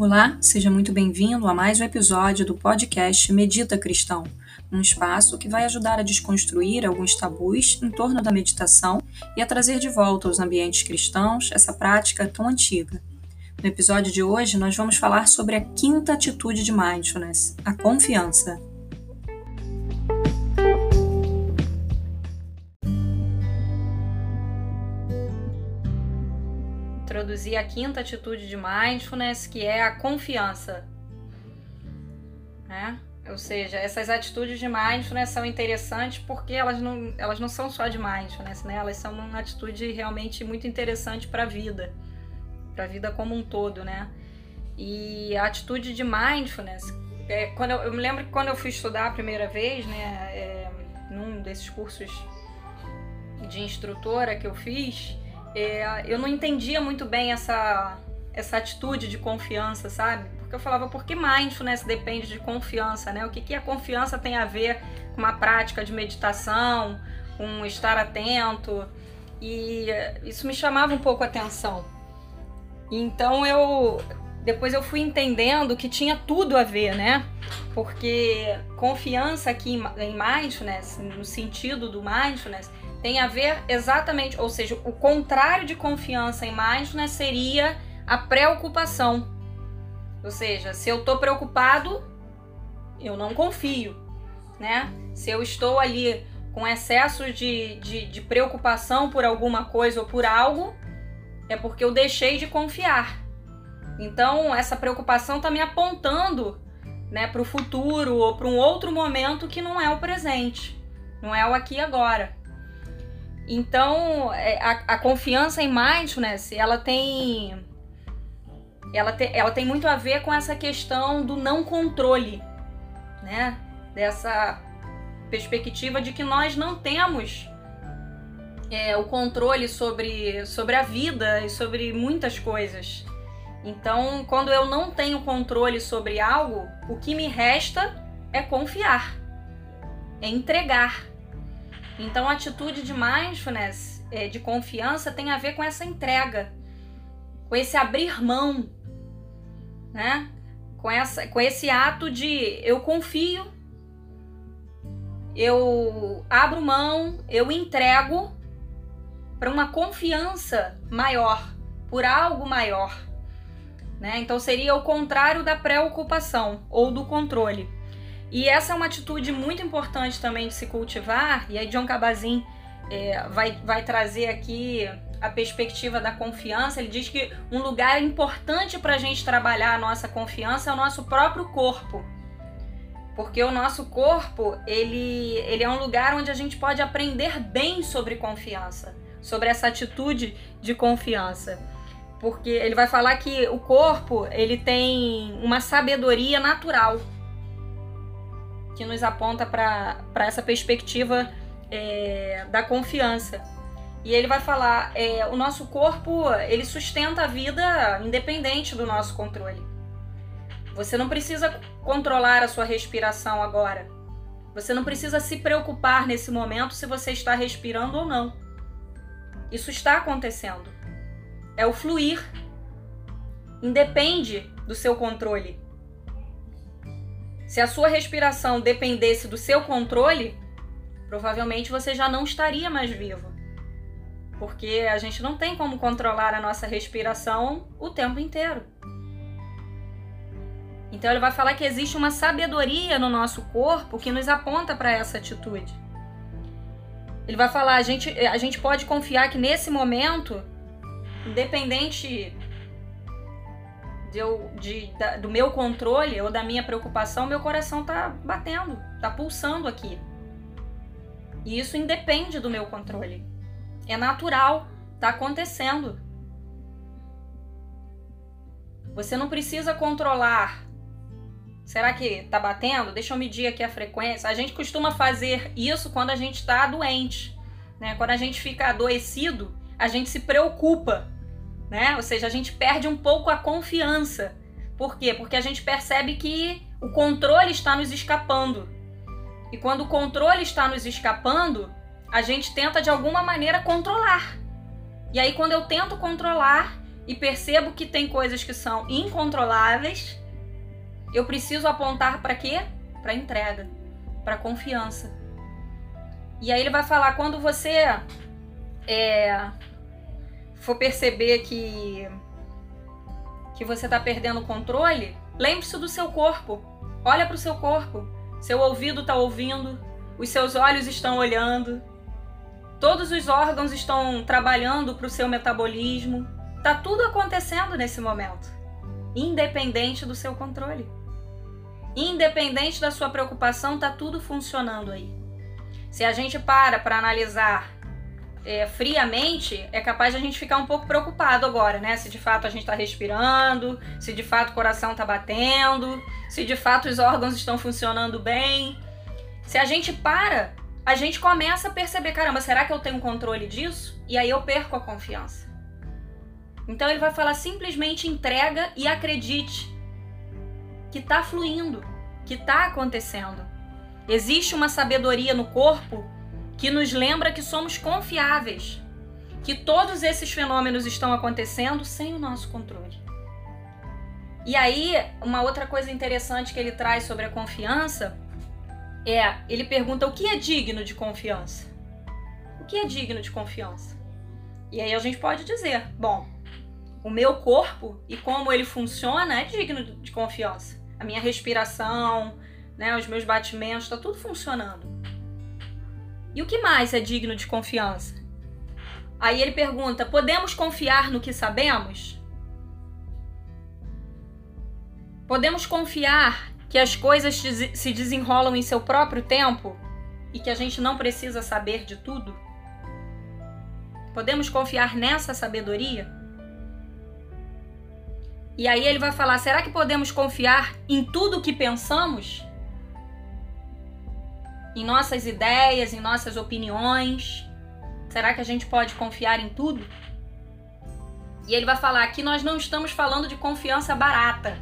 Olá, seja muito bem-vindo a mais um episódio do podcast Medita Cristão, um espaço que vai ajudar a desconstruir alguns tabus em torno da meditação e a trazer de volta aos ambientes cristãos essa prática tão antiga. No episódio de hoje, nós vamos falar sobre a quinta atitude de mindfulness, a confiança. Introduzir a quinta atitude de mindfulness, que é a confiança. Né? Ou seja, essas atitudes de mindfulness são interessantes porque elas não, elas não são só de mindfulness, né? Elas são uma atitude realmente muito interessante para a vida, para a vida como um todo, né? E a atitude de mindfulness, é, quando eu, eu, me lembro que quando eu fui estudar a primeira vez, né, é, num desses cursos de instrutora que eu fiz, é, eu não entendia muito bem essa, essa atitude de confiança, sabe? Porque eu falava, por que mindfulness depende de confiança, né? O que, que a confiança tem a ver com uma prática de meditação, com estar atento? E isso me chamava um pouco a atenção. Então eu depois eu fui entendendo que tinha tudo a ver, né? Porque confiança aqui em mindfulness, no sentido do mindfulness, tem a ver exatamente, ou seja, o contrário de confiança em mindfulness seria a preocupação. Ou seja, se eu estou preocupado, eu não confio, né? Se eu estou ali com excesso de, de, de preocupação por alguma coisa ou por algo, é porque eu deixei de confiar. Então, essa preocupação está me apontando né, para o futuro ou para um outro momento que não é o presente, não é o aqui e agora. Então, é, a, a confiança em mindfulness, ela tem ela, te, ela tem muito a ver com essa questão do não controle, né? Dessa perspectiva de que nós não temos é, o controle sobre, sobre a vida e sobre muitas coisas. Então, quando eu não tenho controle sobre algo, o que me resta é confiar, é entregar. Então, a atitude de mindfulness, é, de confiança, tem a ver com essa entrega, com esse abrir mão, né? Com, essa, com esse ato de eu confio, eu abro mão, eu entrego para uma confiança maior, por algo maior. Né? Então seria o contrário da preocupação ou do controle. E essa é uma atitude muito importante também de se cultivar, e aí John Cabazin é, vai, vai trazer aqui a perspectiva da confiança. Ele diz que um lugar importante para a gente trabalhar a nossa confiança é o nosso próprio corpo. Porque o nosso corpo, ele, ele é um lugar onde a gente pode aprender bem sobre confiança, sobre essa atitude de confiança. Porque ele vai falar que o corpo, ele tem uma sabedoria natural que nos aponta para essa perspectiva é, da confiança. E ele vai falar, é, o nosso corpo ele sustenta a vida independente do nosso controle. Você não precisa controlar a sua respiração agora. Você não precisa se preocupar nesse momento se você está respirando ou não. Isso está acontecendo. É o fluir. Independe do seu controle. Se a sua respiração dependesse do seu controle, provavelmente você já não estaria mais vivo. Porque a gente não tem como controlar a nossa respiração o tempo inteiro. Então ele vai falar que existe uma sabedoria no nosso corpo que nos aponta para essa atitude. Ele vai falar, a gente, a gente pode confiar que nesse momento, independente de eu, de, da, do meu controle ou da minha preocupação, meu coração tá batendo, tá pulsando aqui. E isso independe do meu controle. É natural, tá acontecendo. Você não precisa controlar. Será que tá batendo? Deixa eu medir aqui a frequência. A gente costuma fazer isso quando a gente está doente, né? Quando a gente fica adoecido, a gente se preocupa né? Ou seja, a gente perde um pouco a confiança. Por quê? Porque a gente percebe que o controle está nos escapando. E quando o controle está nos escapando, a gente tenta de alguma maneira controlar. E aí, quando eu tento controlar, e percebo que tem coisas que são incontroláveis, eu preciso apontar para quê? Para entrega, para confiança. E aí ele vai falar quando você é, for perceber que que você está perdendo o controle, lembre-se do seu corpo. Olha para o seu corpo. Seu ouvido está ouvindo, os seus olhos estão olhando, todos os órgãos estão trabalhando para o seu metabolismo. Tá tudo acontecendo nesse momento, independente do seu controle. Independente da sua preocupação, tá tudo funcionando aí. Se a gente para para analisar é, friamente, é capaz de a gente ficar um pouco preocupado agora, né? Se de fato a gente está respirando, se de fato o coração está batendo, se de fato os órgãos estão funcionando bem. Se a gente para, a gente começa a perceber: caramba, será que eu tenho controle disso? E aí eu perco a confiança. Então ele vai falar simplesmente entrega e acredite que está fluindo, que está acontecendo. Existe uma sabedoria no corpo que nos lembra que somos confiáveis, que todos esses fenômenos estão acontecendo sem o nosso controle. E aí, uma outra coisa interessante que ele traz sobre a confiança é, ele pergunta o que é digno de confiança? O que é digno de confiança? E aí a gente pode dizer, bom, o meu corpo e como ele funciona é digno de confiança. A minha respiração, né, os meus batimentos, está tudo funcionando. E o que mais é digno de confiança? Aí ele pergunta: podemos confiar no que sabemos? Podemos confiar que as coisas se desenrolam em seu próprio tempo e que a gente não precisa saber de tudo? Podemos confiar nessa sabedoria? E aí ele vai falar: será que podemos confiar em tudo o que pensamos? Em nossas ideias, em nossas opiniões? Será que a gente pode confiar em tudo? E ele vai falar que nós não estamos falando de confiança barata.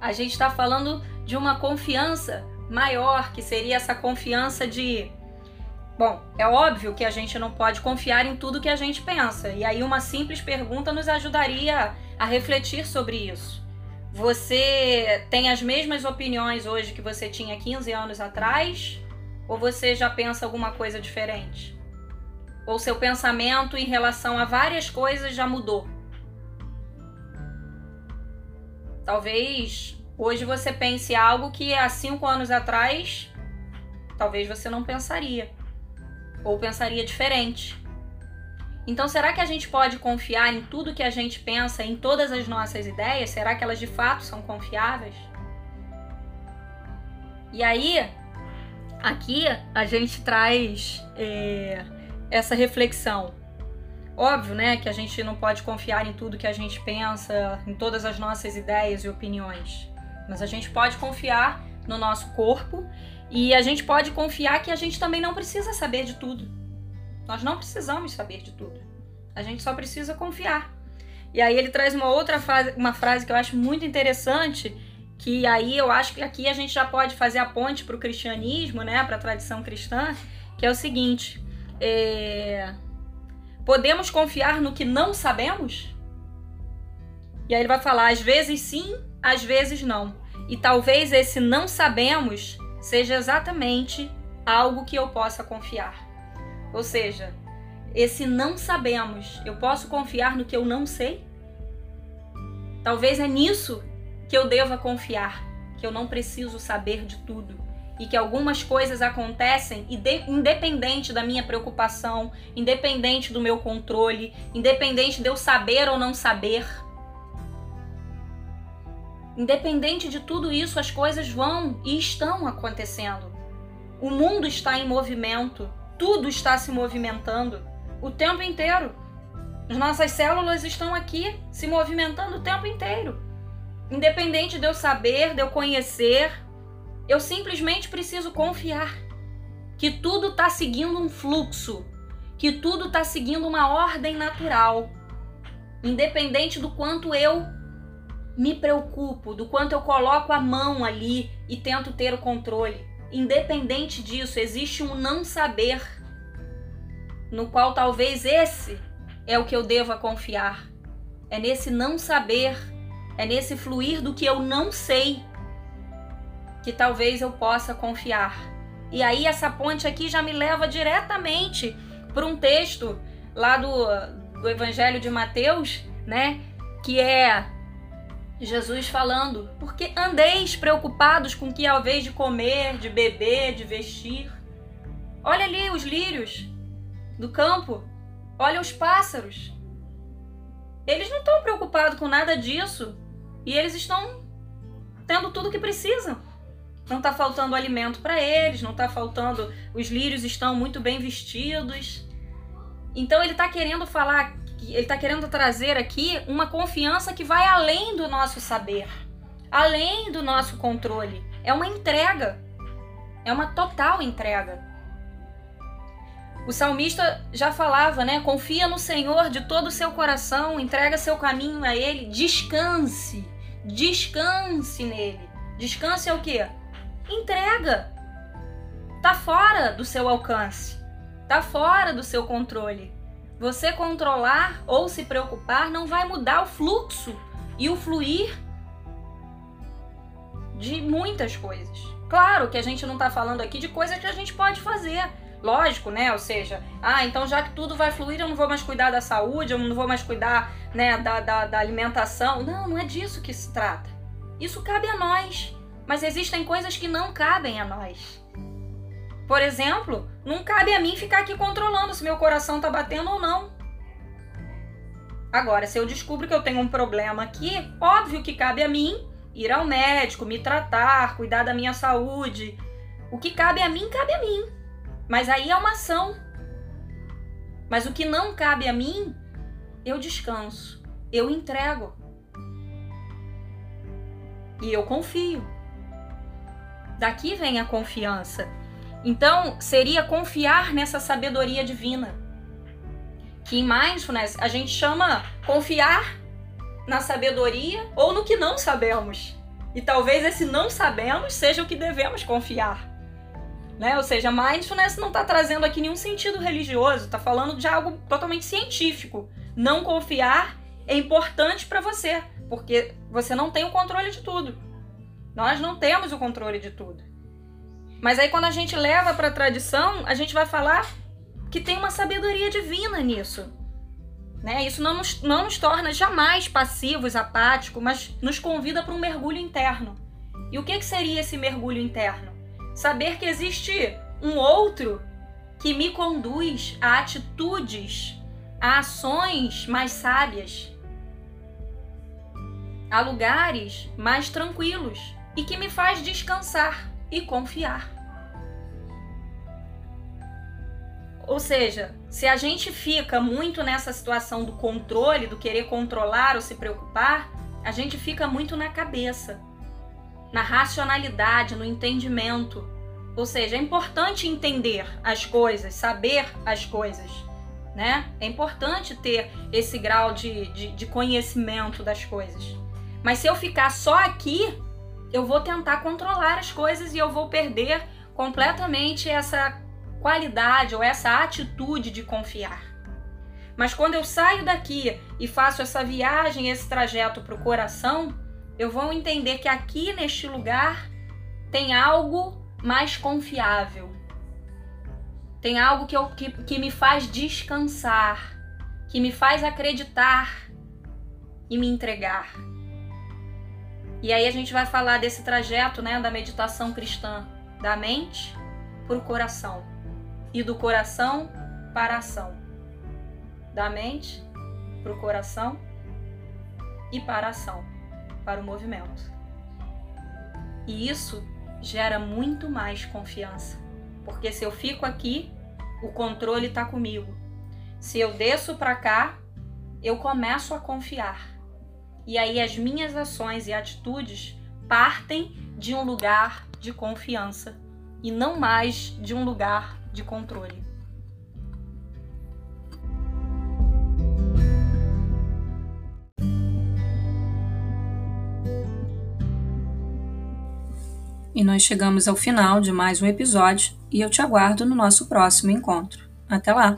A gente está falando de uma confiança maior, que seria essa confiança de. Bom, é óbvio que a gente não pode confiar em tudo que a gente pensa, e aí uma simples pergunta nos ajudaria a refletir sobre isso. Você tem as mesmas opiniões hoje que você tinha 15 anos atrás? Ou você já pensa alguma coisa diferente? Ou seu pensamento em relação a várias coisas já mudou? Talvez hoje você pense algo que há cinco anos atrás talvez você não pensaria. Ou pensaria diferente. Então, será que a gente pode confiar em tudo que a gente pensa, em todas as nossas ideias? Será que elas de fato são confiáveis? E aí, aqui a gente traz é, essa reflexão. Óbvio, né, que a gente não pode confiar em tudo que a gente pensa, em todas as nossas ideias e opiniões. Mas a gente pode confiar no nosso corpo e a gente pode confiar que a gente também não precisa saber de tudo. Nós não precisamos saber de tudo. A gente só precisa confiar. E aí ele traz uma outra frase, uma frase que eu acho muito interessante, que aí eu acho que aqui a gente já pode fazer a ponte para o cristianismo, né, para a tradição cristã, que é o seguinte: é... podemos confiar no que não sabemos? E aí ele vai falar, às vezes sim, às vezes não. E talvez esse não sabemos seja exatamente algo que eu possa confiar. Ou seja, esse não sabemos, eu posso confiar no que eu não sei? Talvez é nisso que eu deva confiar, que eu não preciso saber de tudo e que algumas coisas acontecem independente da minha preocupação, independente do meu controle, independente de eu saber ou não saber. Independente de tudo isso, as coisas vão e estão acontecendo. O mundo está em movimento tudo está se movimentando o tempo inteiro. As nossas células estão aqui se movimentando o tempo inteiro. Independente de eu saber, de eu conhecer, eu simplesmente preciso confiar que tudo está seguindo um fluxo, que tudo está seguindo uma ordem natural, independente do quanto eu me preocupo, do quanto eu coloco a mão ali e tento ter o controle. Independente disso, existe um não saber, no qual talvez esse é o que eu devo confiar. É nesse não saber, é nesse fluir do que eu não sei que talvez eu possa confiar. E aí essa ponte aqui já me leva diretamente para um texto lá do, do Evangelho de Mateus, né? Que é Jesus falando: Porque andeis preocupados com que ao vez de comer, de beber, de vestir. Olha ali os lírios do campo, olha os pássaros. Eles não estão preocupados com nada disso e eles estão tendo tudo o que precisam. Não está faltando alimento para eles, não está faltando. Os lírios estão muito bem vestidos. Então ele está querendo falar, ele está querendo trazer aqui uma confiança que vai além do nosso saber, além do nosso controle. É uma entrega, é uma total entrega. O salmista já falava, né? Confia no Senhor de todo o seu coração, entrega seu caminho a Ele, descanse, descanse nele. Descanse é o quê? Entrega. Tá fora do seu alcance, tá fora do seu controle. Você controlar ou se preocupar não vai mudar o fluxo e o fluir de muitas coisas. Claro que a gente não está falando aqui de coisas que a gente pode fazer. Lógico, né? Ou seja, ah, então já que tudo vai fluir, eu não vou mais cuidar da saúde, eu não vou mais cuidar né, da, da, da alimentação. Não, não é disso que se trata. Isso cabe a nós. Mas existem coisas que não cabem a nós. Por exemplo, não cabe a mim ficar aqui controlando se meu coração tá batendo ou não. Agora, se eu descubro que eu tenho um problema aqui, óbvio que cabe a mim ir ao médico, me tratar, cuidar da minha saúde. O que cabe a mim, cabe a mim. Mas aí é uma ação. Mas o que não cabe a mim, eu descanso, eu entrego. E eu confio. Daqui vem a confiança. Então, seria confiar nessa sabedoria divina. Que em mindfulness a gente chama confiar na sabedoria ou no que não sabemos. E talvez esse não sabemos seja o que devemos confiar. Né? Ou seja, mindfulness não está trazendo aqui nenhum sentido religioso, está falando de algo totalmente científico. Não confiar é importante para você, porque você não tem o controle de tudo. Nós não temos o controle de tudo. Mas aí quando a gente leva para a tradição, a gente vai falar que tem uma sabedoria divina nisso. Né? Isso não nos, não nos torna jamais passivos, apáticos, mas nos convida para um mergulho interno. E o que, que seria esse mergulho interno? Saber que existe um outro que me conduz a atitudes, a ações mais sábias, a lugares mais tranquilos e que me faz descansar e confiar. Ou seja, se a gente fica muito nessa situação do controle, do querer controlar ou se preocupar, a gente fica muito na cabeça, na racionalidade, no entendimento. Ou seja, é importante entender as coisas, saber as coisas, né? É importante ter esse grau de, de, de conhecimento das coisas. Mas se eu ficar só aqui, eu vou tentar controlar as coisas e eu vou perder completamente essa qualidade ou essa atitude de confiar. Mas quando eu saio daqui e faço essa viagem, esse trajeto para o coração, eu vou entender que aqui neste lugar tem algo mais confiável. Tem algo que, eu, que, que me faz descansar, que me faz acreditar e me entregar. E aí a gente vai falar desse trajeto, né, da meditação cristã, da mente para o coração e do coração para a ação. Da mente para o coração e para a ação, para o movimento. E isso gera muito mais confiança, porque se eu fico aqui, o controle está comigo. Se eu desço para cá, eu começo a confiar e aí as minhas ações e atitudes partem de um lugar de confiança e não mais de um lugar de controle. E nós chegamos ao final de mais um episódio e eu te aguardo no nosso próximo encontro. Até lá!